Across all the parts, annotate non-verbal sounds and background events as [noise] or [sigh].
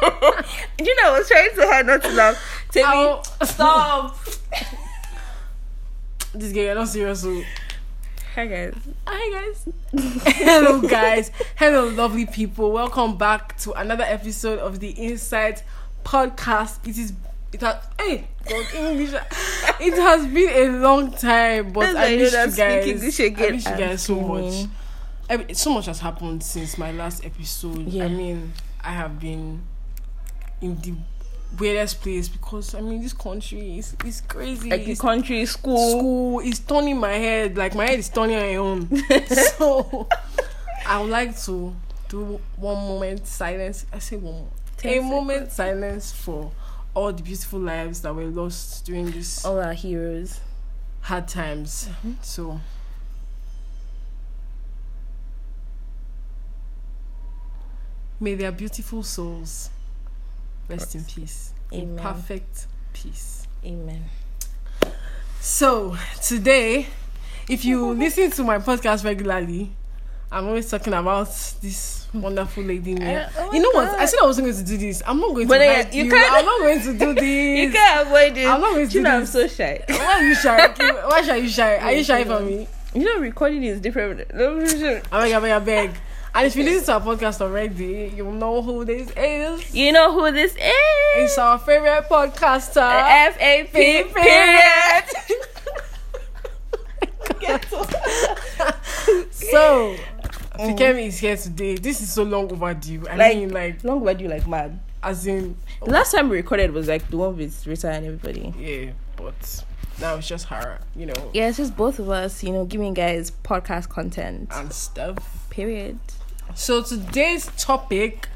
[laughs] you know, I was trying to hard not to laugh. Tell me, stop. This girl, you're not serious. Oh. So. Hi guys. Hi guys. Hello guys. Hello lovely people. Welcome back to another episode of the Insight podcast. It is it has hey God, English. It has been a long time, but That's I you miss you guys. English I miss you guys so much. kidding. I- so much has happened since my last episode. Yeah. I mean, I have been in the weirdest place because I mean this country is is crazy. Like the It's country, school. school is turning my head like my head is turning on own [laughs] so i would like to do one moment silence i say one more Ten a moment silence for all the beautiful lives that were lost during this. All our heroes. hard times mm-hmm. so may their beautiful souls rest in peace in perfect peace Amen. So today, if you [laughs] listen to my podcast regularly, I'm always talking about this wonderful lady. Nia. Uh, oh you know what? I said I wasn't going to do this. I'm not going But to then you you. can't- I'm not going to do this. [laughs] You can't avoid it. I'm not going to you do know, I'm so shy. [laughs] Why are you shy? Why should you shy? Are you shy for me? You know, recording is different. No, I beg, I beg, I beg. And if you listen to our podcast already, you'll know who this is. You know who this is? It's our favorite podcaster. F A P period. so, Fikemi is here today. This is so long overdue. I Like- mean, like, Long overdue, like mad? as in, The last time we recorded was like the one with Rita and everybody. yeah, but now it's just her, you know, Yeah, it's just both of us, you know, giving guys podcast content. and stuff. Period. So today's topic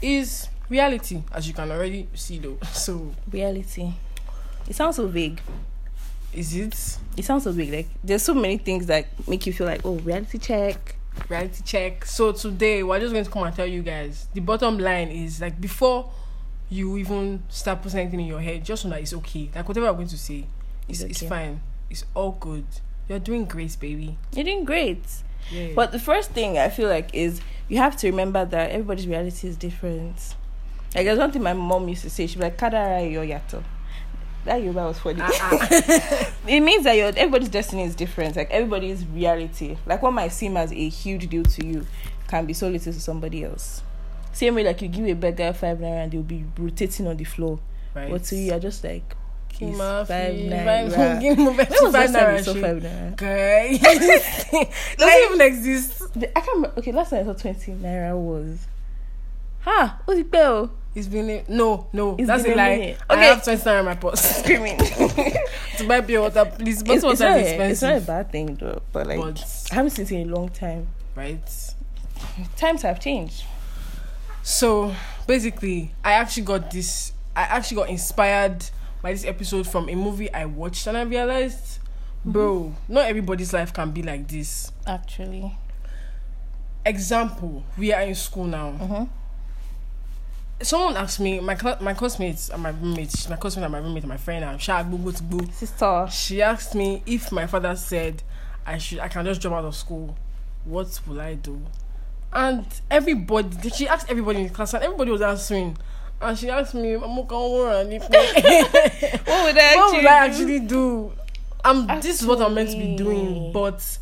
is reality, as you can already see though. [laughs] So Reality. It sounds so vague. is it It sounds so vague. Like there's so many things that make you feel like, oh, reality check. reality check? So today we're just going to come and tell you guys the bottom line is like before you even start putting anything in your head, just know that it's okay. Like whatever I'm going to say, it's, It's it's fine. It's all good. You're doing great, baby. You're doing great. Yeah. But the first thing I feel like is you have to remember that everybody's reality is different. Like there's one thing my mom used to say. She'd be like, "Kadara yo yato." That Yoruba was funny. Ah, [laughs] it means that your everybody's destiny is different. Like everybody's reality. Like what might seem as a huge deal to you can be so little to somebody else. Same way, like you give a beggar five naira and they'll be rotating on the floor. right. But to you, you're just like, Give it's me five five- naira. Give me When was five the last naira you saw shit. five naira? Okay. Doesn't even exist. The- I can't. Okay, last time I saw 20 naira was. Ha! What's it bell? It's been a, no, no. It's that's been a lie. minute. I Okay. have twenty naira in my purse [laughs] Screaming. [laughs] to buy pure water, please. But it's, water it's, not is a, it's not a bad thing though, but like But- I haven't seen it in a long time. right? Times have changed. So basically, I actually got this. I actually got inspired by this episode from a movie I watched, and I realized, bro, not everybody's life can be like this. Actually, Example: We are in school now. mm-hmm. Someone asked me, my cla- my classmates and my roommates, my classmate and my roommate and my friend, and Shag Boo to sister. She asked me if my father said I should I can just drop out of school, what will I do? And everybody she asked everybody in the class and everybody was answering. And she asked me, "Mama, can you run if- [laughs] What would I What actually? would I do? actually do? Um this is what I'm meant to be doing, Actually. but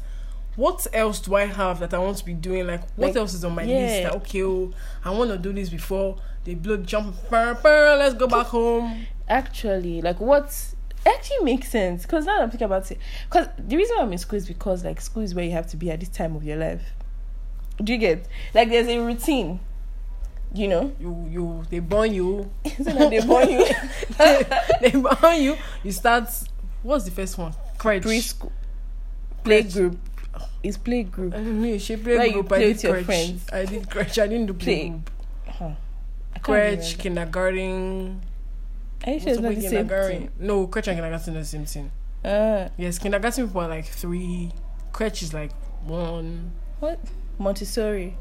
what else do I have that I want to be doing? Like what Like, else is on my yeah. list? That okay, oh, I want to do this before they blow jump. Burr, burr, let's go back home. Actually, like what actually makes sense because now that I'm thinking about it, because the reason why I'm in school is because like school is where you have to be at this time of your life. Do you get like there's a routine, you know? You you they burn you. [laughs] they born you [laughs] they burn you. You start. What's the first one? Crutch. preschool play group. It's play group. I don't know. She play Where you group. play I did crutch. friends. I did crutch. I didn't do play Play. group. Huh. Crutch, kindergarten. Are you sure it's not the same thing? No, crutch and kindergarten are the same thing. Uh, Yes, kindergarten people are like three. Crutch is like one. what? Montessori.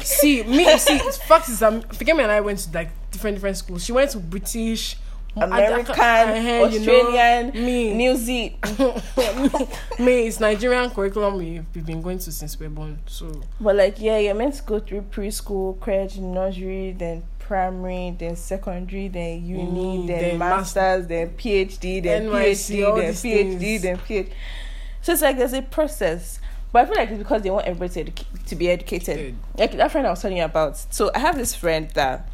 See me. See, fact is, um, Fikemi and I went to like different different schools. She went to British. American, I- I- you know, Australian, me. New Zealand. [laughs] me, it's Nigerian curriculum we've, we've been going to since we're born. So But like, yeah, you're meant to go through preschool, crèche, nursery, then primary, then secondary, then uni, Uni, then, then mas- masters, then PhD, then NYC, PhD, then PhD, things. then PhD. So it's like there's a process. But I feel like it's because they want everybody to, educa- to be educated. Like that friend I was telling you about. So I have this friend that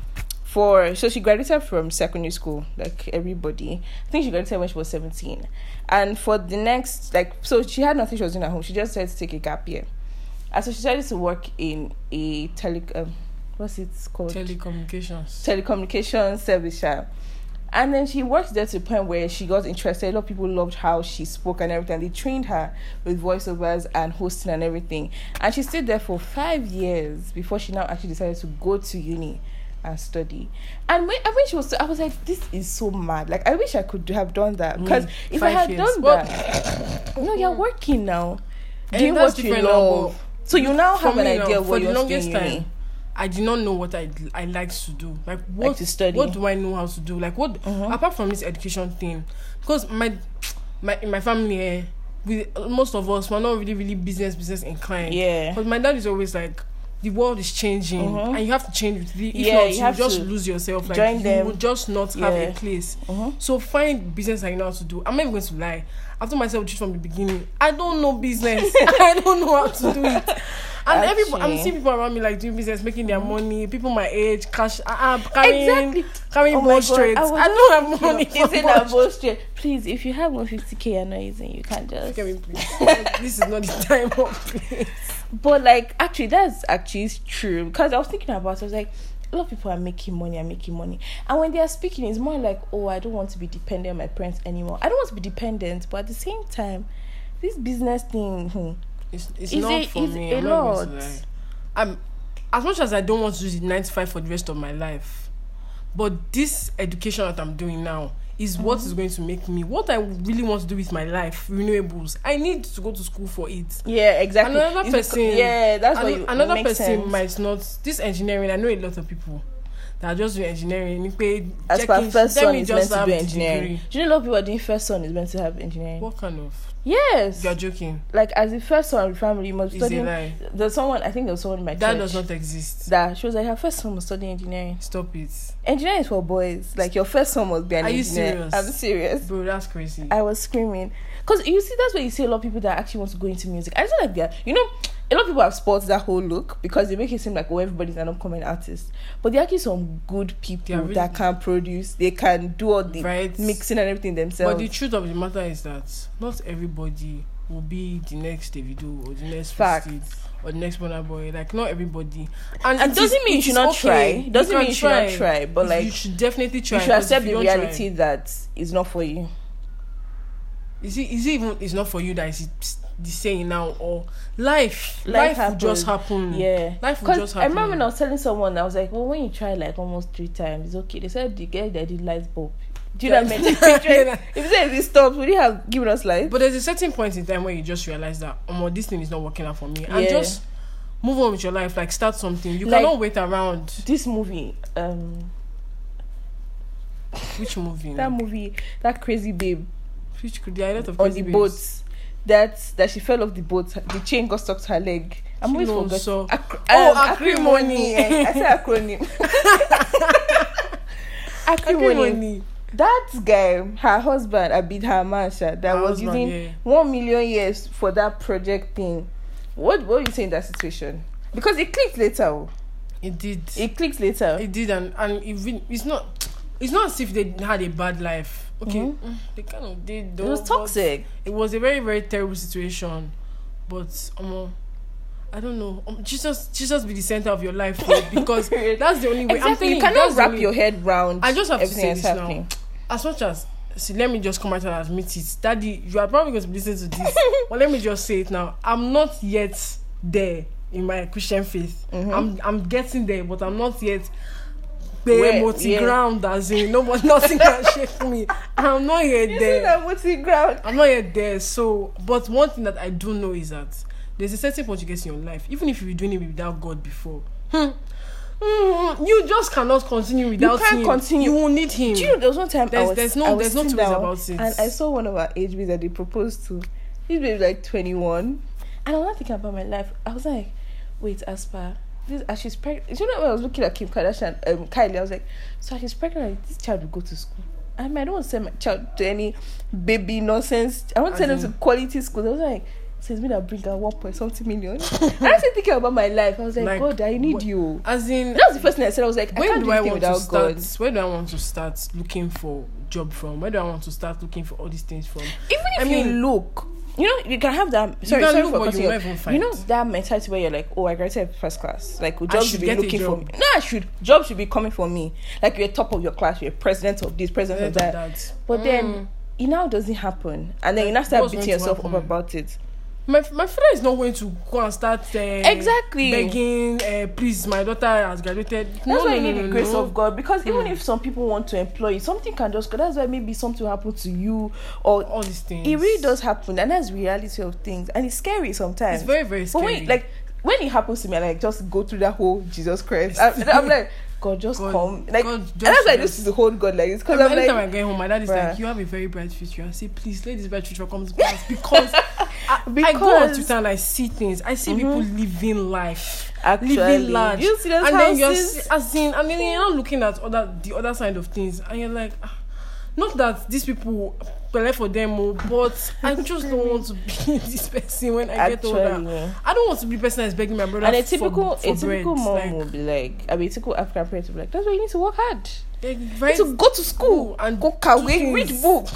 for so she graduated from secondary school, like everybody. I think she graduated when she was seventeen. And for the next like so she had nothing she was doing at home. She just decided to take a gap year. And so she started to work in a tele um, what's it called? Telecommunications. telecommunications service yeah. And then she worked there to the point where she got interested. A lot of people loved how she spoke and everything. They trained her with voiceovers and hosting and everything. And she stayed there for five years before she now actually decided to go to uni and study. And when, and when she was i was like this is so mad. Like i wish i could have done that. Because Mm, if i had years. done Well- that no you're working now. Doing what you now, love. so you now have an idea what the you're longest studying in uni. time, I did not know what I I like to do. Like what to study. What do I know how to do? Like what Mhm. apart from this education thing, because my my in my family, eh, we most of us we're not really really business business inclined. yeah But my dad is always like. The world is changing, Mhm. and you have to change with it. If Yeah, not, you you, just lose yourself. Like join you them. will just not have a place. Mhm. So find business I know how to do. I'm not even going to lie. I told myself just from the beginning, I don't know business. [laughs] I don't know how to do it. And everybody, I'm seeing people around me like doing business, making their money. People my age, cash, uh, uh, carrying, Exactly. carrying Oh my both God, straight. I I, don't have money. Is [laughs] it that bullshit? Please, if you have 150k you're not using, you can just. At me, [laughs] please. this is not the time or place. But like, actually, that's actually true because I was thinking about. it, I was like, a lot of people are making money, are making money, and when they are speaking, it's more like, oh, I don't want to be dependent on my parents anymore. I don't want to be dependent, but at the same time, this business thing. Hmm, It's, it's Is not it- for me. a I'm not going to lot. I'm as much as I don't want to do the nine to five for the rest of my life, but this education that I'm doing now is what Mm-hmm. is going to make me what I really want to do with my life. Renewables. I need to go to school for it. Yeah, exactly. Another It's person, beca- yeah, that's Ano- what you, another person sense. might not. This engineering, I know a lot of people that are just doing engineering. Ni pe, As per first son is meant just to do engineering. degree. Do you know a lot of people are doing first son is meant to have engineering? What kind of? Yes. You're joking. Like as the first son of the family, you must a study. lie. There's someone I think there was someone in my That church does not exist. that she was like her first son was studying engineering. Stop it, Engineering is for boys. Like your first son must be an Are you engineer. serious? I'm serious. bro. That's crazy. I was screaming because you see that's where you see a lot of people that actually want to go into music. I feel like they're you know a lot of people have sports that whole look because they make it seem like oh everybody's an upcoming artist, but there are actually some good people really that can produce. They can do all the Right. mixing and everything themselves. But the truth of the matter is that not everybody will be the next Davido or the next Fact. Or the next Burna Boy. Like not everybody. And, And it doesn't is- mean you should not okay. try. Doesn't can mean you should not try, but, You- like, you should definitely try. you should accept the you reality that it's not for you. Is it is it even it's not for you that is the saying now or life Life life, will just happen. Yeah. Life will just I remember when I was telling someone, I was like, well, when you try like almost three times, it's okay. They said the guy that did light bulb. Do you know what I mean? [laughs] [laughs] If you said it stopped, would he have given us life? But there's a certain point in time where you just realize that oh this thing is not working out for me. And Yeah. just move on with your life. Like start something. You Like- cannot wait around. This movie, um, Which movie? that movie, that crazy babe Which could there are a lot of on the babes. boat, that that she fell off the boat, the chain got stuck to her leg. I'm always Chino forgetting. so- Ac- Oh, um, acrimony. eh, I said acronym. [laughs] [laughs] acrimony. Acrimony. That guy, her husband, Abid Hamasha, that Her was husband, using yeah. one million years for that project thing. What what you say in that situation? Because it clicked later. oh. It did. It, clicked later. It did, and and really, it's not. It's not as if they had a bad life. Okay, Mhm. mm, they kind of did. It Though, was but toxic. It was a very very terrible situation, but um, I don't know. Um, Jesus, Jesus, be the center of your life though, [laughs] because that's the only way. I'm Exactly. telling You cannot wrap only- your head round. I just have to everything say this happening. now. As much as see, let me just come out and admit it, Daddy, you are probably going to be listening to this, [laughs] but let me just say it now. I'm not yet there in my Christian faith. Mhm. I'm I'm getting there, but I'm not yet. Where multi yeah. ground as in no but nothing can shake me. I'm not yet You see there. that what's in ground? I'm not yet there. So, but one thing that I do know is that there's a certain point you get in your life, even if you've been doing it without God before. Hmm. Hmm, you just cannot continue without can't him. continue. You will need him. Do you know there was one time I There's- was, there's no- I was there's no two ways about it. And I saw one of our age mates that they proposed to. This baby like 21. And I was not thinking about my life. I was like, wait, Aspa, this as she's pregnant. You know when I was looking at Kim Kardashian, um, Kylie, I was like, so as she's pregnant, this child will go to school. I mean, I don't want to send my child to any baby nonsense. I want to send them to quality schools. I was like, says me that bring her one point something million. [laughs] I started thinking about my life. I was like, Like, God, I need you. As in, That was the first thing I said. I was like, I where can't do do I want to start? God. Where do I want to start looking for job from? Where do I want to start looking for all these things from? Even if I you mean- look, you know, you can have that. Sorry, can sorry for cutting you you. will never off. find. You know that mentality where you're like, oh, I graduated first class. Like, I jobs should should be looking for me. No, I should. Job should be coming for me. Like you're top of your class. You're president of this, president of that. that. But Mm. then it now doesn't happen, and then you now start beating yourself up about it. My my father is not going to go and start uh, Exactly. begging. Uh, please, my daughter has graduated. That's no, why no, you need no, the grace of God. Because even if some people want to employ you, something can just go. That's why maybe something will happen to you, or All these things. it really does happen, and that's reality of things, and it's scary sometimes. It's very very But scary. when like when it happens to me, I like just go through that whole Jesus Christ. I'm, I'm like, God, just God- come. Like, God and just that's why I used to hold God like this because I'm like, I get home, my dad is bruh. like, "You have a very bright future." I say, "Please let this bright future come to pass," [laughs] because I, I go on Because- Twitter and I see things. I see people living life, Actually, living large, you see those and then you're houses? as in, and then you're not looking at other the other side of things, and you're like, ah, not that these people play for them, oh, but I [laughs] just don't want to be [laughs] this person when I get older. Actually. I don't want to be the person that's begging my brother and a typical, for a typical bread. mom Like, will be like, I mean, a typical African parent will be like, that's why you need to work hard. like, You very- to go to school and go kaway, do read book.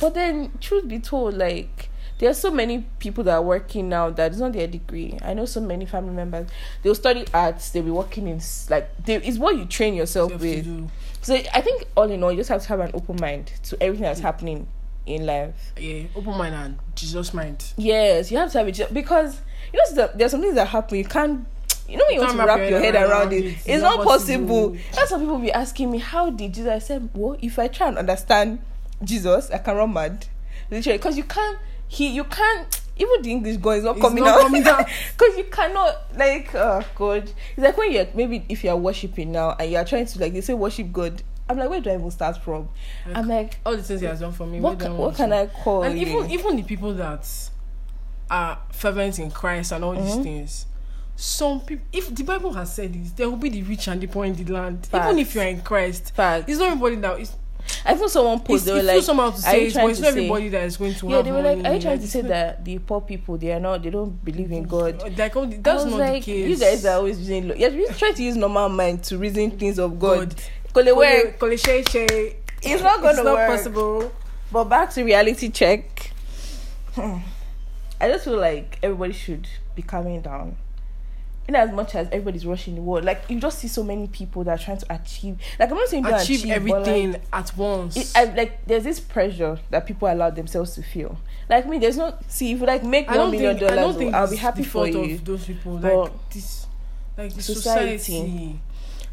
But then, truth be told, like there are so many people that are working now that it's not their degree. I know so many family members. They'll study arts. They'll be working in like they, it's what you train yourself Self to with. So I think all in all, you just have to have an open mind to everything that's mm. happening in life. Yeah, open mind and Jesus mind. Yes, you have to have it because you know there- there's some things that happen. You can't. You know when you, You want to wrap your head around, it, it's, not, possible. possible. That's some people be asking me, "How did Jesus?" I said, "Well, if I try and understand Jesus, I can run mad, literally, because you can't. He, you can't. Even the English God is not It's coming not coming out. [laughs] because you cannot like. Oh God, it's like when you're maybe if you're worshiping now and you're trying to like they say worship God. I'm like, where do I even start from? I'm like, all the things he has done for me. what, where do ca- I what can I call And you? even even the people that are fervent in Christ and all Mm-hmm. these things. Some people, if the Bible has said this, there will be the rich and the poor in the land. Even Facts. if you're in Christ, Fact. it's not everybody that is. I feel someone posted. They were like, to "Are say you it, but it's not say-" everybody that is going to Yeah, they were like, "Are you trying to say that the poor people they are not? They don't believe in God?" Like, oh, that's not like, the case. You guys are always using. You're just trying to use normal mind to reason things of God. God. Kole Kole- work. kole shay shay. It's not gonna It's not work. possible. But back to reality check. Hmm. I just feel like everybody should be calming down. In as much as everybody's rushing the world, like you just see so many people that are trying to achieve. Like I'm not saying Achieve, achieve, but, like, everything at once. it, I, like there's this pressure that people allow themselves to feel. Like me, there's no see if you like make I one million think, dollars, I will be happy for you. Of those people, But like this, like the society. society.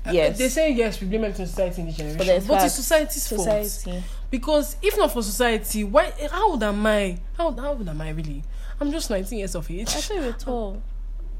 Uh, Yes. they say yes, we blame on society in this generation, there's but, it's society's fault. Society. Because if not for society, why? How old am I? How how old am I really? I'm just 19 years of age. I thought you were tall.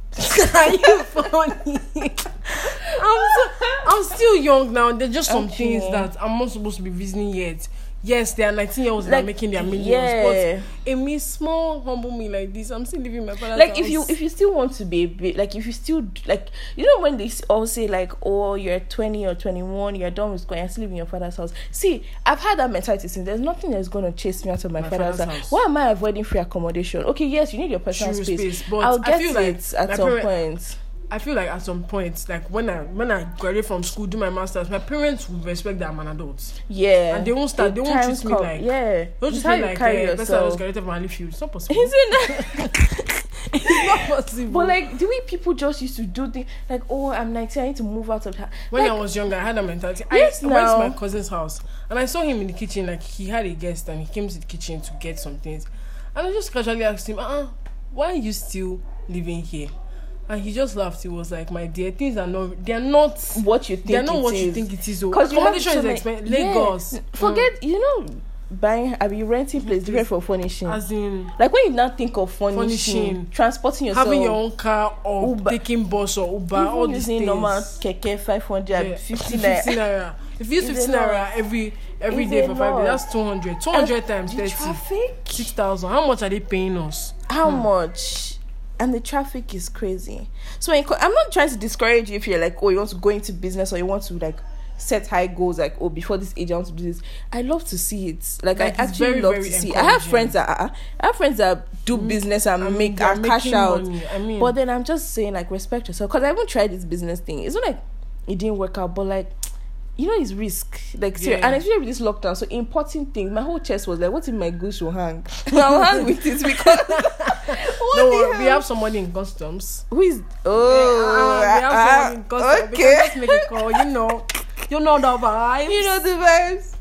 [laughs] Are you funny? I'm, so, I'm still young now. There's just some Okay. things that I'm not supposed to be reasoning yet. Yes, they are 19 year olds that Like, are making their millions, yeah. but a me small humble me like this, I'm still living my father's like if you if you still want to be a bit like if you still like you know when they all say like oh you're 20 or 21 you're done with school you're still living in your father's house see i've had that mentality since there's nothing that's going to chase me out of my, My father's, father's house. house. why am i avoiding free accommodation okay yes you need your personal True space, space, but i'll I get feel like it at some parent- point I feel like at some point, like when I when I graduate from school, do my masters, my parents will respect that I'm an adult. yeah And they won't start- The they won't treat me come- like- yeah Don't it's just how be like, eh, best I was graduated from Alifield. It's not [laughs] possible. isn't it [laughs] it's not possible. but like the way people just used to do things like oh i'm 19 i need to move out of that when like, I was younger, I had a mentality. Yes, I went now. to my cousin's house and I saw him in the kitchen. Like he had a guest and he came to the kitchen to get some things. And I just casually asked him, "Uh, why are you still living here?" And he just laughed. He was like, "My dear, things are not. They are not. what you think They are not what you is. think it is. oh. Because you have Accommodation is expensive. yeah. Lagos. Forget you know buying. I mean renting place different from furnishing. Mm. As in like when you now think of furnishing, Furnishing. transporting yourself, having your own car or Uber. taking bus or Uber. even all these things. normal keke five hundred Yeah. fifty [laughs] 50 naira. If you use It's 50 a lot. naira every every day for five days, that's 200. 200 times The 30. traffic. 6,000. How much are they paying us? How much? And the traffic is crazy. So when you co- I'm not trying to discourage you if you're like, oh, you want to go into business or you want to like set high goals, like oh, before this age I want to do this. I love to see it. Like, Like, I actually very, love very to see. I have friends that are, I have friends that do mm, business and I mean, make and cash out. money. I mean, But then I'm just saying, like, respect yourself. Because I haven't tried this business thing. It's not like it didn't work out, but like, you know, it's risk. Like, Yeah. and especially with this lockdown, so important things, my whole chest was like, what if my goose will hang? [laughs] I'll hang with it because. [laughs] no, we have somebody in customs. Who is. Oh, Yeah, we have ah, someone in customs. Okay. just make a call. You know, you know the vibes. you know the vibes.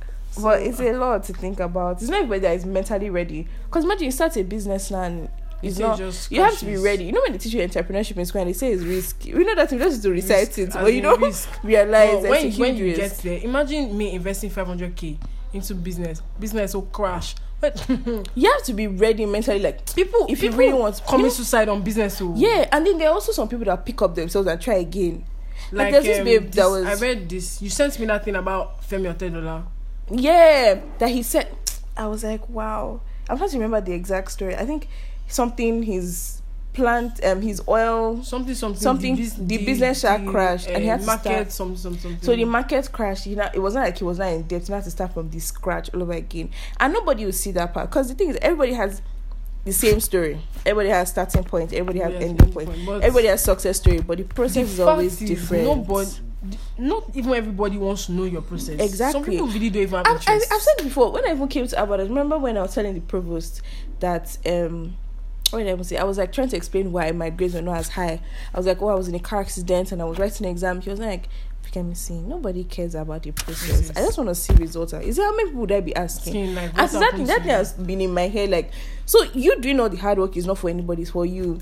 But it's a lot to think about. It's not everybody that is mentally ready. Because imagine you start a business now and it's It not. just You have to be ready. You know when they teach you entrepreneurship in school and they say it's risky. We know that we just need to recite it, but you don't [laughs] realize that when, when you risk. get there, imagine me investing 500k into business. Business will crash. But [laughs] you have to be ready mentally. Like people, If you people really want- commit you know- suicide on business. So yeah, and then there are also some people that pick up themselves and try again. like there's this um, babe that was- I read this. You sent me that thing about Femi Otedola. Yeah, that he said. I was like, wow. I'm trying to remember the exact story. I think something his plant, um, his oil. Something, something, Something- bus- the business shall crash and he uh, had to start- some, some, something. So the market crashed. You know, it wasn't like he was not in debt. He had to start from the scratch all over again, and nobody will see that part because the thing is, everybody has the same story. Everybody has starting point. Everybody has ending point. point, Everybody has success story, but the The process is always is different. Nobody, not even everybody wants to know your process. Exactly. Some people really don't even have I've, I've. I've said before when I even came to Abada. Remember when I was telling the provost that um what did I even say? I was like trying to explain why my grades were not as high. I was like, oh, I was in a car accident and I was writing an exam. He was like, "Look at me seeing. Nobody cares about the process. I just want to see results. Is how many people would I be asking? Skin, like, And that that thing has been in my head. Like, so you doing all the hard work is not for anybody. It's for you.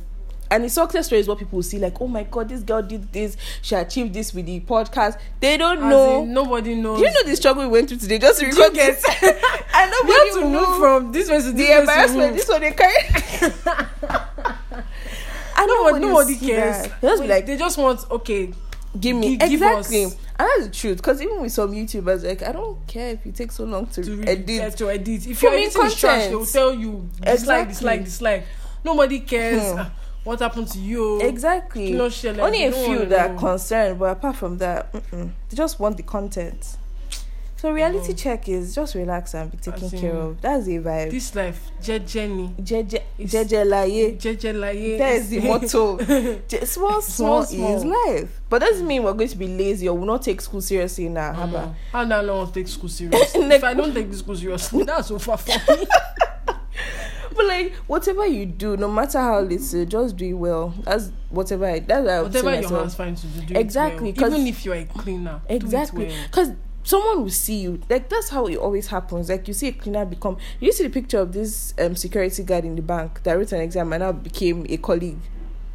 And the success story is what people see. Like, oh my god, this girl did this. She achieved this with the podcast. They don't As know. in, nobody knows. Do you know the struggle we went through today just to you record get- this? and we nobody have to move know from this to the embarrassment. This one they carry. [laughs] [laughs] and Nobody, nobody, nobody see cares. that. They just like, they just want okay. give me gi- give exactly. us- and that's the truth. Because even with some YouTubers, like I don't care if it takes so long to, to edit. to edit. If For your me, editing trash, they will tell you dislike, Exactly. dislike, dislike. Nobody cares Hmm. What happened to you. Exactly. You know, like, Only a don't few that are know. concerned, but apart from that, mm-mm. they just want the content. So reality Oh. check is just relax and be taken in, care of. That's the vibe. This life, Jeje, is- jeje laye. Jeje laye. That is the motto. [laughs] J- small, small, Small, is life. But doesn't mean we're going to be lazy or will not take school seriously now. Mm. Haba. How do I know take school seriously? [laughs] If I don't take this school seriously, [laughs] that's so far from me. But like whatever you do, no matter how little, just do it well. That's whatever. I, that's what I would say Whatever your myself. hands find to do, do Exactly, well. Even if you're a cleaner, Exactly. Because someone will see you. Like that's how it always happens. Like you see a cleaner become. You see the picture of this um security guard in the bank that wrote an exam and now became a colleague.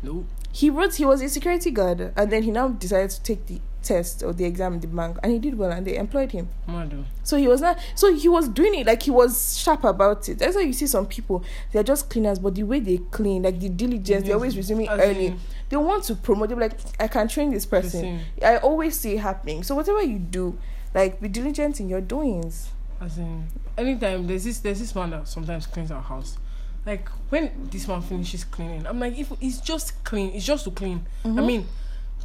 No. He wrote. He was a security guard and then he now decided to take the test or the exam in the bank and he did well and they employed him. Mado. So he was not. So he was doing it like he was sharp about it. That's why you see some people. They're just cleaners, but the way they clean, like the diligence, they're always resuming As early. in- They want to promote. They're like, I can train this person. I always see it happening. So whatever you do, like be diligent in your doings. As in, anytime there's this there's this man that sometimes cleans our house. Like when this man finishes cleaning, I'm like, if it's just clean, it's just to clean. Mm-hmm. I mean,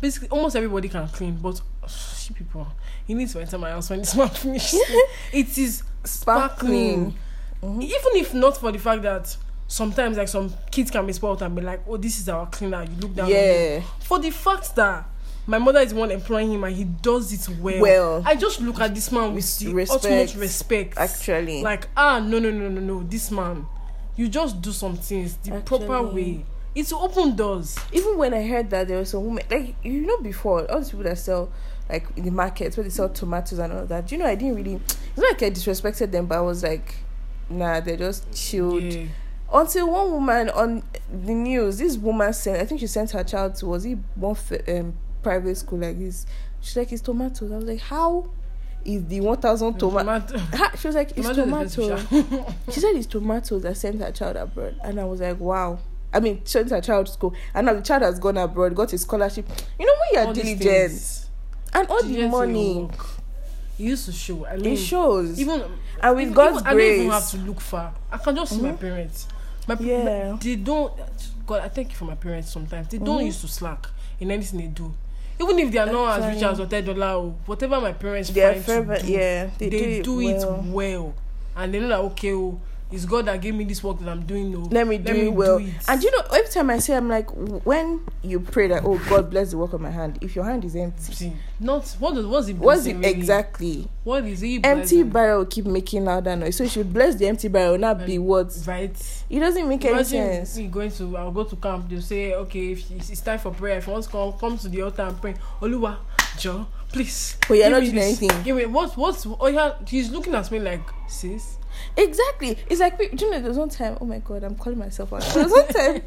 basically, almost everybody can clean, but [sighs] she people, he needs to enter my house when this man [laughs] finishes. [laughs] it is sparkling. Mhm. Even if not for the fact that sometimes like some kids can be spoiled and be like, oh, this is our cleaner. You look down. Yeah. For the fact that my mother is the one employing him and he does it well. Well. I just look at this man with With the respect, utmost respect. Actually. Like, ah, no, no, no, no, no. This man, you just do some things the proper way. It's open doors. Even when I heard that there was a woman, like you know, before all these people that sell like in the markets where they sell tomatoes and all that. You know? I didn't really. It's not like I disrespected them, but I was like, nah, they're just chilled. Yeah. Until one woman on the news, this woman sent, I think she sent her child to, was it one um, private school like this? She's like, it's tomatoes. I was like, how is the 1,000 tomatoes? Tomato. [laughs] She was like, it's Tomato [laughs] she said it's tomatoes that sent her child abroad. And I was like, wow. I mean, sent her child to school. And now the child has gone abroad, got a scholarship. You know, when you're All these diligent and all the money. It used to show. I mean, it shows. Even and with even- God's even- I don't even grace. have to look far. I can just see my parents. My, Yeah. my- they don't. God, I thank you for my parents. Sometimes they don't Mhm. used to slack in anything they do, even if they are not as rich as Hotel Dollar or whatever my parents find to do. yeah. They, They, do, it well. well, and they know that okay, oh, it's God that gave me this work that I'm doing. Oh, Let me do it well. it. And you know, every time I say, I'm like, when you pray that, oh God bless the work of my hand. If your hand is empty, See, not what does what's it what's it really? exactly? What is he Empty blessing? barrel keep making louder noise. So you should bless the empty barrel, not be what. Right. It doesn't make any Imagine sense. me going to I'll go to camp. They'll say, okay, if it's it's time for prayer, if you want to come, come to the altar and pray. Oluwa, Joe, please. But you're not doing this. anything. Give me what what's oh yeah, he's looking at me like sis. Exactly. It's like, do you know, there's one time, oh my God, I'm calling myself out. There's one time,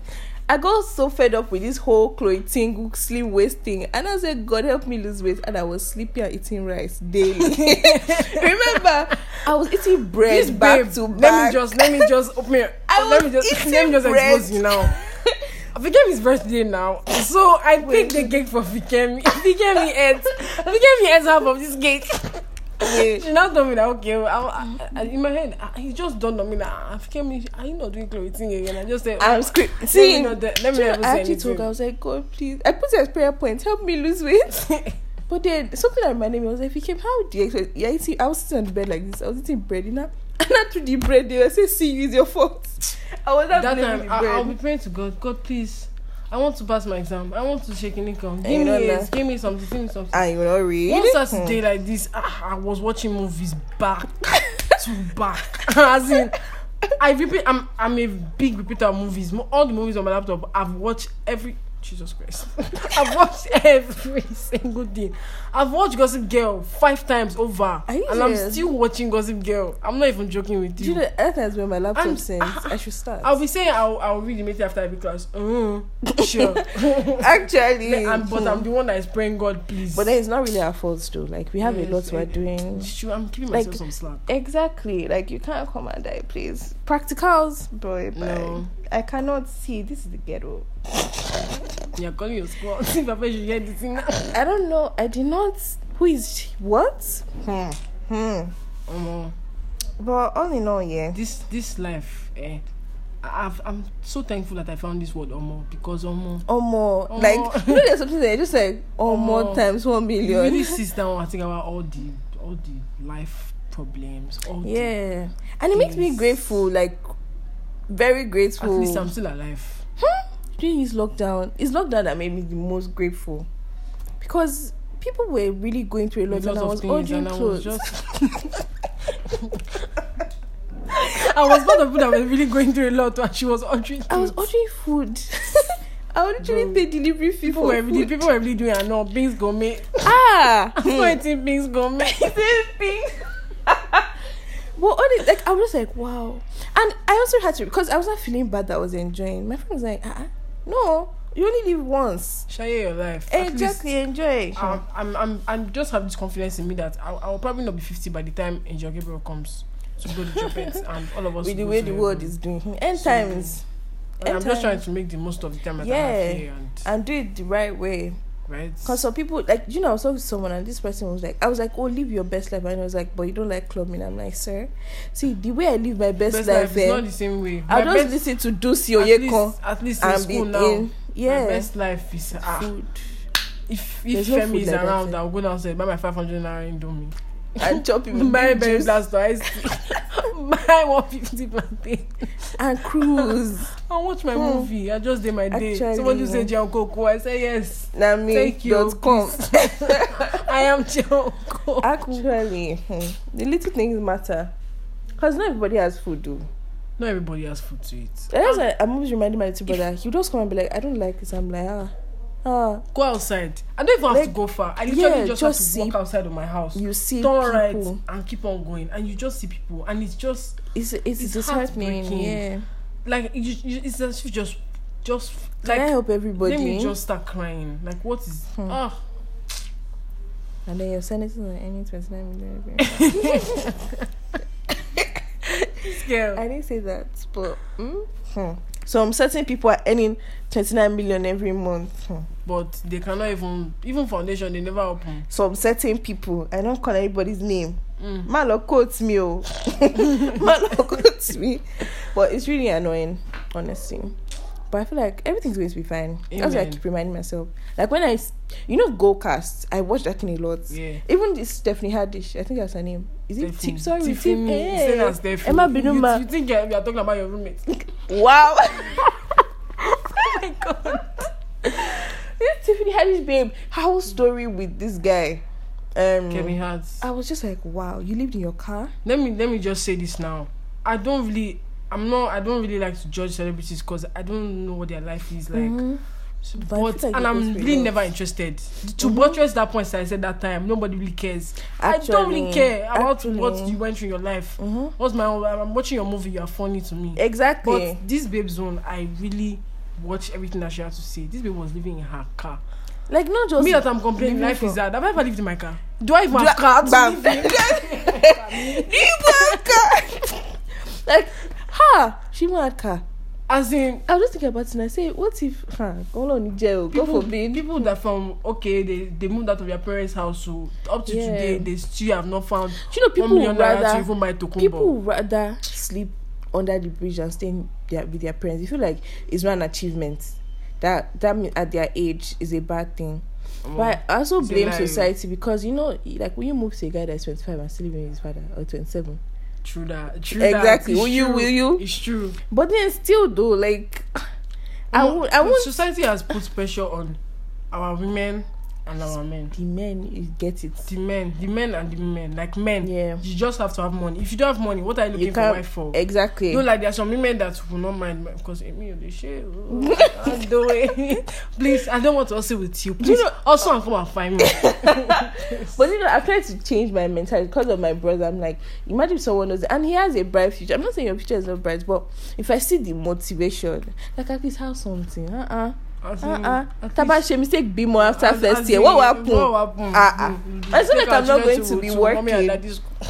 I got so fed up with this whole Chloe Tingle slim waist thing. And I said, God help me lose weight. And I was sleeping and eating rice daily. [laughs] Remember, I was eating bread This back babe, to let back. me just let me just open it. I let me just eating let me just bread. expose you now. Fikem is birthday now, so I picked the cake for Fikem. Fikem [laughs] ate. Fikem ate half of this cake. Wait. She now told me that okay, well, I, I, I, in my head, I, he just dawned on me that ah, Fikem, are you not doing clothing again? I just said, I'm screaming. let See, me not, let me do you know, not even I actually told her, I was like, God, please. I put it as prayer point. Help me lose weight. [laughs] But then something that reminded me I was like, came, how do you expect? Yeah, eating, I was sitting on the bed like this. I was eating bread, you know. [laughs] And not to the bread, they were saying, "See, you, it's your fault." I was not that time, I, bread. I'll be praying to God. God, please, I want to pass my exam. I want to shake an income. Give me it. Give me something. Give me something. and you know, read. One Saturday like this, ah, I was watching movies back [laughs] to back. [laughs] As in, I repeat. I'm I'm a big repeater of movies. All the movies on my laptop, I've watched every. Jesus Christ, [laughs] I've watched every single thing. I've watched Gossip Girl five times over, you and I'm still watching Gossip Girl. I'm not even joking with Do you. you know that times when my laptop And- sends? I should start. I'll be saying I'll, I'll read immediately after every class. Mm, sure. [laughs] Actually, I'm, but. I'm the one that is praying God, please. But then it's not really our fault, though. Like we have a lot we're doing. Sure, I'm giving Like- myself some slack. Exactly. Like you can't come and die, please. Practicals, boy. No. I cannot see. This is the ghetto. [laughs] You're calling your squad. [laughs] See if I hear this thing. I don't know. I did not. Who is what? Hmm. Hmm. Um, But all in all, yeah. this this life, eh, I- I've, I'm so thankful that I found this word Omo because Omo. Or more. Omo. Like you know, there's something that just like or more Omo. times one million. You million. really [laughs] sits down and think about all the all the life problems. All yeah, and it makes me grateful. Like very grateful. At least I'm still alive. During this lockdown, it's lockdown that made me the most grateful because people were really going through a lot, and I was ordering and I was clothes. just. [laughs] I was one of the people that was really going through a lot and she was ordering. I was ordering food. [laughs] I would literally pay delivery fee People for were really food. people were really doing I know Bings gourmet. ah, [laughs] I'm not eating Bings gourmet. thing. Well, this, like I was just like, wow, and I also had to because I was not feeling bad that I was enjoying. My friend was like, ah, no, you only live once. Share your life. Exactly, enjoy. least, um, I'm, I'm, I'm just have this confidence in me that I, I will probably not be 50 by the time Angel Gabriel comes to go to [laughs] Japan and all of us. With the way the world is doing, end So, times, And I'm end just trying to make the most of the time that I Yeah. have here and and do it the right way. Right. Because some people, like, you know, I was talking to someone and this person was like, I was like, oh, live your best life. And I was like, but you don't like clubbing. I'm like, sir, see, the way I live my best, Best life, life eh, is not the same way. My just best- listen to Oyeko least, at least in school now. in. My Yeah. best life is ah, Food. if There's if no Femi food is like around, eh? I'll go downstairs buy my 500 naira indomie. And chopping buy with berry juice blast to ice [laughs] buy 150 plantain. and cruise. [laughs] I watch my Hmm. movie. I just did my day. Actually, Someone just say Jao Coco. I say yes. Now me Thank you. dot com. [laughs] I am Jao Coco. Actually, hmm, the little things matter. Because not everybody has food, though. Not everybody has food to eat. And that's why I'm always reminding my little brother. He'll just come and be like, I don't like this. I'm like, ah. Ah, Go outside. I don't even have to go far. I literally yeah, just, just have to see- walk outside of my house. you see Turn people. right and keep on going, and you just see people, and it's just It's it's, It's disheartening. heartbreaking. Yeah. like you, you, it's as if just, just Can I help everybody? let me just start crying. Like what is Hmm. ah And then you're sending it on any 29 million. [laughs] this. I didn't say that, but mm, hmm. Some certain people are earning 29 million every month. Hmm. But they cannot even even foundation. They never open. Some certain people, I don't call anybody's name. Mm. Malo quotes me, oh. [laughs] Malo quotes me. But it's really annoying, honestly. but I feel like everything's going to be fine. That's why I Amen. keep reminding myself. Like when I, you know, Go Cast. I watched that thing a lot. Yeah. Even this Stephanie Haddish. I think that's her name. Is it? Tip, sorry, Tip. Tiffany. Say that, Stephanie. Emma You, Binuma. you think you're, you're talking about your roommate? [laughs] Wow. [laughs] oh my god. this Tiffany Haddish babe. Whole story with this guy. Um, Kevin Hart. I was just like, wow, you lived in your car. let me let me just say this now. I don't really. I'm not. I don't really like to judge celebrities because I don't know what their life is like. Mhm. But But, like and I'm really never interested. To Mhm. buttress that point I said that time, nobody really cares. I don't really Actually, care about actually. what you went through in your life. Mhm. What's my? I'm watching your movie. You are funny to me. Exactly. But this babe's one, I really watched everything that she had to say. This babe was living in her car. like not just Me that I'm complaining, life is hard. Have I ever lived in my car? Do I even Do have car to Bam. live in? like, ha, she even had car. As in, I was just thinking about it and I say, what if, huh, go on in jail, God people, forbid. people that from okay, they, they moved out of their parents' house, so up to Yeah. today they still have not found Do you know people one million naira to rather even buy tokumbo. people rather sleep under the bridge than stay their, with their parents. You feel like it's not an achievement. That that at their age is a bad thing. But I also blame society because you know, like when you move to a guy that's twenty five and still living with his father or twenty seven. True that. True Exactly. That. Will you- will you? It's true. But then still though, like I I won't Society has put pressure on our women and our men. the men you get it. The men, the men and the women. Like men, Yeah. you just have to have money. If you don't have money, what are you looking You for wife for? exactly. You know, like there are some women that will not mind because me they share. Oh, I do it. Please, I don't want to also with you. Please, know- also and come and find me. [laughs] But you know, I've tried to change my mentality because of my brother. I'm like, imagine if someone knows, and he has a bright future. I'm not saying your future is not bright, but if I see the motivation, like at least have something. Uh uh-uh. As uh. Uh at Taba she mistake be more after as- first as year. in, What will happen? What will happen? Ah, ah. Mm, I feel take like I'm not going children to be and working.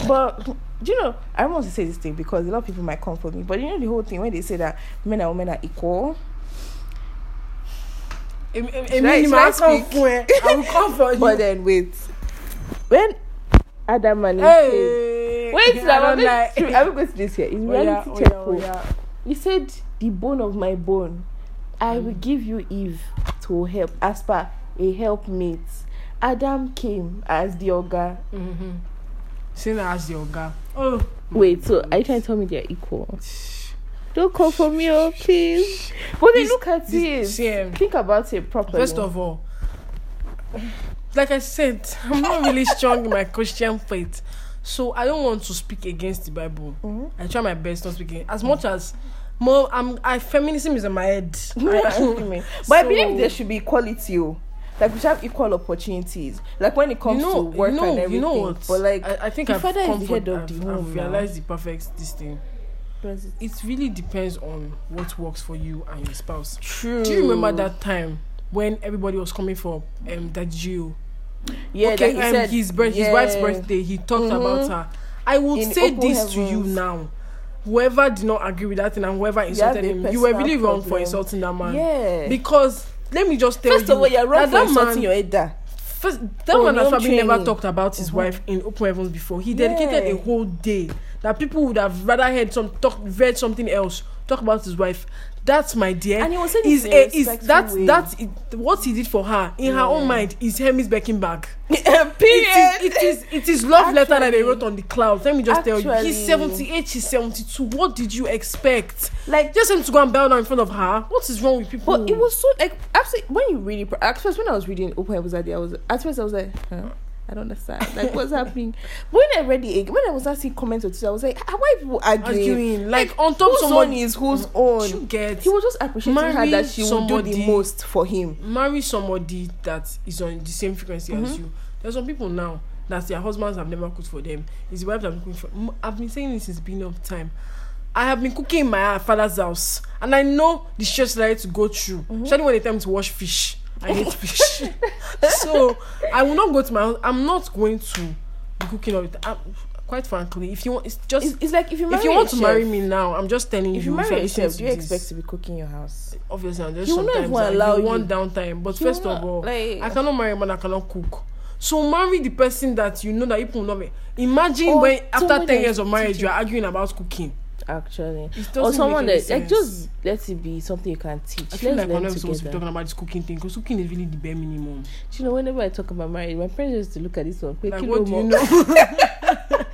But do you know, I don't want to say this thing because a lot of people might come for me. But you know the whole thing when they say that men and women are equal. Em- em- Should I- Emi, should ma I come speak? I will come for [laughs] you. But then wait, when Adam and Hey, wait, I now, I'm like. to, I'm going to this here. It's Oh, yeah, reality oh, yeah, oh. yeah. He said, "The bone of my bone, I will give you Eve to help as per a helpmate." Adam came as the ogre. Mm-hmm. Same as your guy. Oh, Wait, so are you trying to tell me they're equal? Don't call for me, oh please. But then look at this- it. um, Think about it properly. First of all, like I said, I'm not really strong in my Christian faith, so I don't want to speak against the Bible. Mhm. I try my best not speaking as much as more. I'm. I feminism is in my head. [laughs] but I So- believe there should be equality. Oh. Like we should have equal opportunities. Like when it comes you know, to work you know, and everything. you know what? But like I, I think the I've father is come the for- head of I've, the I've home now. realized the perfect this thing. It- really depends on what works for you and your spouse. True. Do you remember that time when everybody was coming for um that Gio? Yeah, okay, that he um, said, his birth, his yeah. wife's birthday. He talked Mhm. about her. I would In say this to you now. Whoever did not agree with that thing and whoever insulted a him, you were really wrong for problem. insulting that man. Yeah. Because let me just tell First you, of all, you're wrong that for that insulting man, your there. First, that Oh, man has probably never talked about his Mhm. wife in open heavens before. He dedicated Yeah. a whole day that people would have rather heard some talk, read something else, talk about his wife. That's my dear. And he was saying is a is way. that's it, what he did for her in her own Yeah. mind is Hermes Becking bag. [laughs] Period. It is, it is it is love letter that they Actually- wrote on the clouds. Let me just tell you, Actually- he's seventy eight, she's seventy two. What did you expect? like Just him to go and bow down in front of her. What is wrong with people? But it was so like absolutely when you read it. At first, when I was reading Heavens that day, I was at first I was like, huh? I don't understand. Like what's happening? When I read again- when I was asking comments on Twitter, I was like, "Ah, why people arguing? arguing like on top Whose someone is whose you own? get He was just appreciating her that she would do the somebody- most for him. marry somebody that is on the same frequency as Mm-hmm. you. There's some people now that their husbands have never cooked for them. His wives have been cooking for. I've been saying this since the beginning of time. I have been cooking in my father's house, and I know the stress that I had to go through. Mm-hmm. Especially when they tell me to wash fish. I hate fish, so I will not go to my house. I'm not going to be cooking all the time. Quite frankly, if you want, it's just It's, it's like if you marry if you want to chef, marry me now, I'm just telling if you you. marry a chef, do you this, expect to be cooking in your house? obviously will not sometimes that allow you you. want downtime but will first not, of all like- i cannot marry a man that cannot cook so marry the person that you know that people not be imagine when after someone 10 that years of marriage teaching. you're arguing about cooking actually. Or someone that like sense. just let it be something you can teach. I feel Let's like learn not supposed to be talking about this cooking thing because cooking is really the bare minimum. Do you know, whenever I talk about marriage, my parents used to look at this one. Like, what do more. you know? [laughs]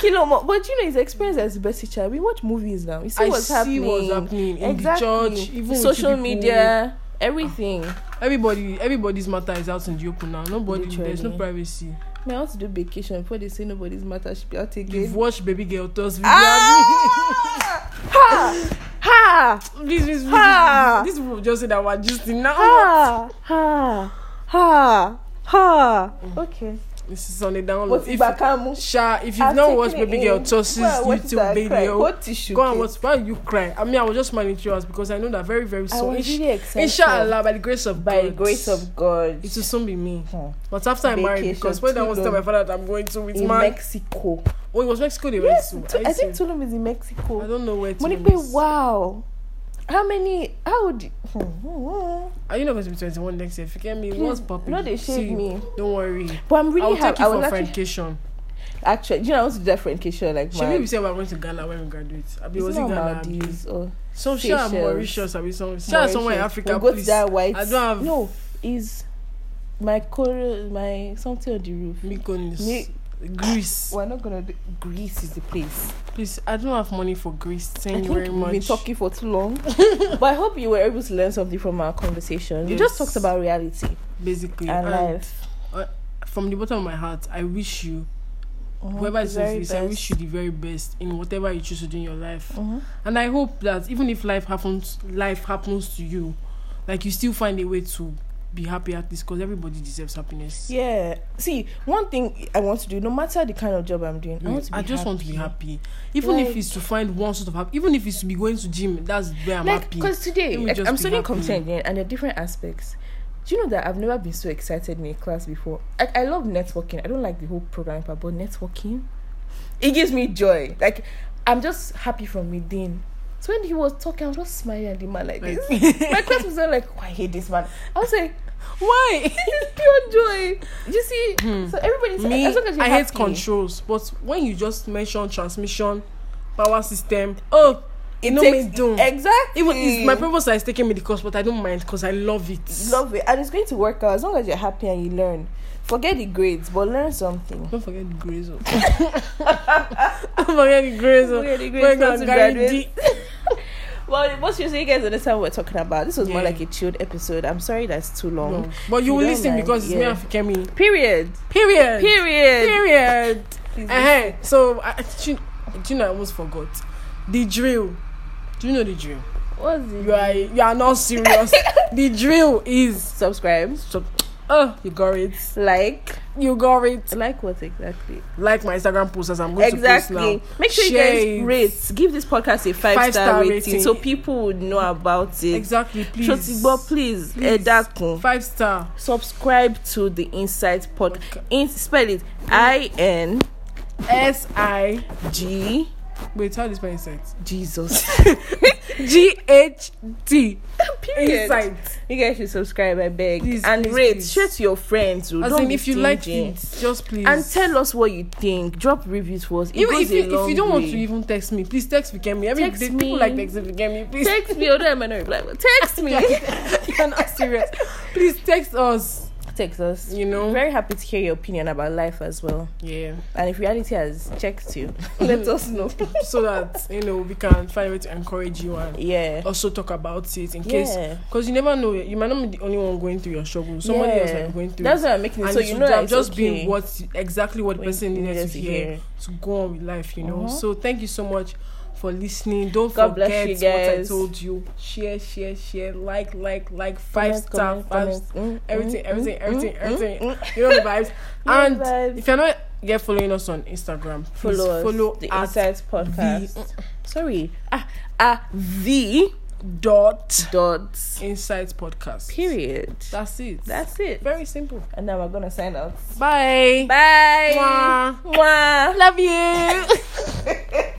Kilo more. But you know, his experience as the best teacher. We watch movies now. You see I what's see happening. what's happening in exactly. the church, even social media, everything. Everybody, everybody's matter is out in the open now. Nobody, there's no Literally. privacy. I want to do vacation before they say nobody's matter should be out again. You've watched Baby Girl Toss video. Ah! ha! Ha! Please, please, please, Ha! These people just say that we're just in now. Ha! Ha! Ha! Ha! Okay. This is on the download. If? Sha, if you've I've not watched Baby Girl it YouTube video, go and watch. Why you cry? I mean, I was just smiling through us because I know that very, very I soon. really. Inshallah, by the grace of By God, the grace of God. it will soon be me. Hmm. But after I'm married, Vacation, because when I was too tell my father that I'm going to with in man. Mexico. oh, it was Mexico they Yes, went to- to. I think. Tulum is in I Mexico. don't know where to. Monique, is. wow. How many? How hmm. Are you not going to be 21 next year? If you get me, Please, what's popping? no, they shave See, me. Don't worry. But I'm really happy. take you I for was actually, actually, you know, I want to do that friendcation like Should we say we're going to Ghana when we graduate? I mean, was it Ghana? Maldives or Some Seychelles. Mauritius. I mean, some share somewhere in. Africa, We'll go please. to that white. I don't have No, is my coral, my something on the roof. Mykonos. Greece. [laughs] We're not gonna do. Greece is the place. Please, I don't have money for Greece. I Thank you think very we've been talking for too long, [laughs] but I hope you were able to learn something from our conversation. We just talked about reality Basically, and and life. from the bottom of my heart, I wish you, Mhm, whoever is this, I wish you the very best in whatever you choose to do in your life. Mhm. And I hope that even if life happens, life happens to you, like you still find a way to be happy at this because everybody deserves happiness. Yeah. See, one thing I want to do, no matter the kind of job I'm doing, I want to mm, be I just happy. want to be happy. Even if it's to find one sort of happy, even if it's to be going to gym, that's where I'm like happy. because today like, I'm studying computer engineering and are different aspects. Do you know that I've never been so excited in a class before? Like I love networking. I don't like the whole programming part, but networking, it gives me joy. Like I'm just happy from within. So when he was talking, I was just smiling at the man like this. [laughs] My class was all like, oh, I hate this man. I was like, Why? [laughs] this is pure joy. You see? So everybody's Hmm. Me, as long as I hate controls, but when you just mention transmission, power system, Oh, it no takes me do. exactly. Even it's my purpose is taking me the course, but I don't mind because I love it. love it and it's going to work out as long as you're happy and you learn forget the grades but learn something Don't forget the grades. oh. [laughs] Don't forget the grades. oh. Forget the grades, When not I to carry graduate. D- well most seriously you guys understand what we're talking about this was more like a chilled episode i'm sorry that's too long No. But you will listen mind, because it's me yeah. and Fikemi. period Period. period Period. Please uh So, I, do, you, do you know, I almost forgot. The drill. Do you know the drill? what's it You are you are not serious. [laughs] the drill is subscribe so, oh you got it. like You got it. like what exactly Like my Instagram post as I'm going to post now. make sure Share you guys rate give this podcast a five, Five star, star rating, rating. so people would know about it Exactly, please. Shotigbo, please, Please. dákun. Five star. subscribe to the Insight Pod. In, spell it I N S I G wait how do you spell insight? Jesus. [laughs] G H T Period. insight. You guys should subscribe, I beg, Please, and please, rate. please. Share to your friends. oh, As don't in if you like it, just please and tell us what you think. Drop reviews for us. It even if you if you don't want to even text me, please text Fikemi. Every Text day, me. people like texting Fikemi. Please text me, although I might not reply, but text [laughs] me. You're not serious. Please text us. Text us. You know? very happy to hear your opinion about life as well. Yeah. And if reality has checked you, [laughs] let us know. [laughs] So that you know we can find a way to encourage you and Yeah. also talk about it in case Yeah. because you never know you might not be the only one going through your struggle. Somebody else might be going through. That's why I'm making it so you know it's just okay. been what exactly what the person needed to hear to go on with life, you know. Uh-huh. So thank you so much for listening. Don't God forget what I told you. Share, share, share, like, like, like, five star, five comment. Mm, everything, mm, everything, mm, everything, everything. mm. You know the vibes. [laughs] And vibes. if you're not yet following us on Instagram, please follow us. follow the Insights Podcast. the- Sorry. Ah, ah, the dot dot insights podcast. period. That's it. That's it. very simple. And now we're gonna sign out. Bye. Bye. Mwah. Mwah. Love you. [laughs]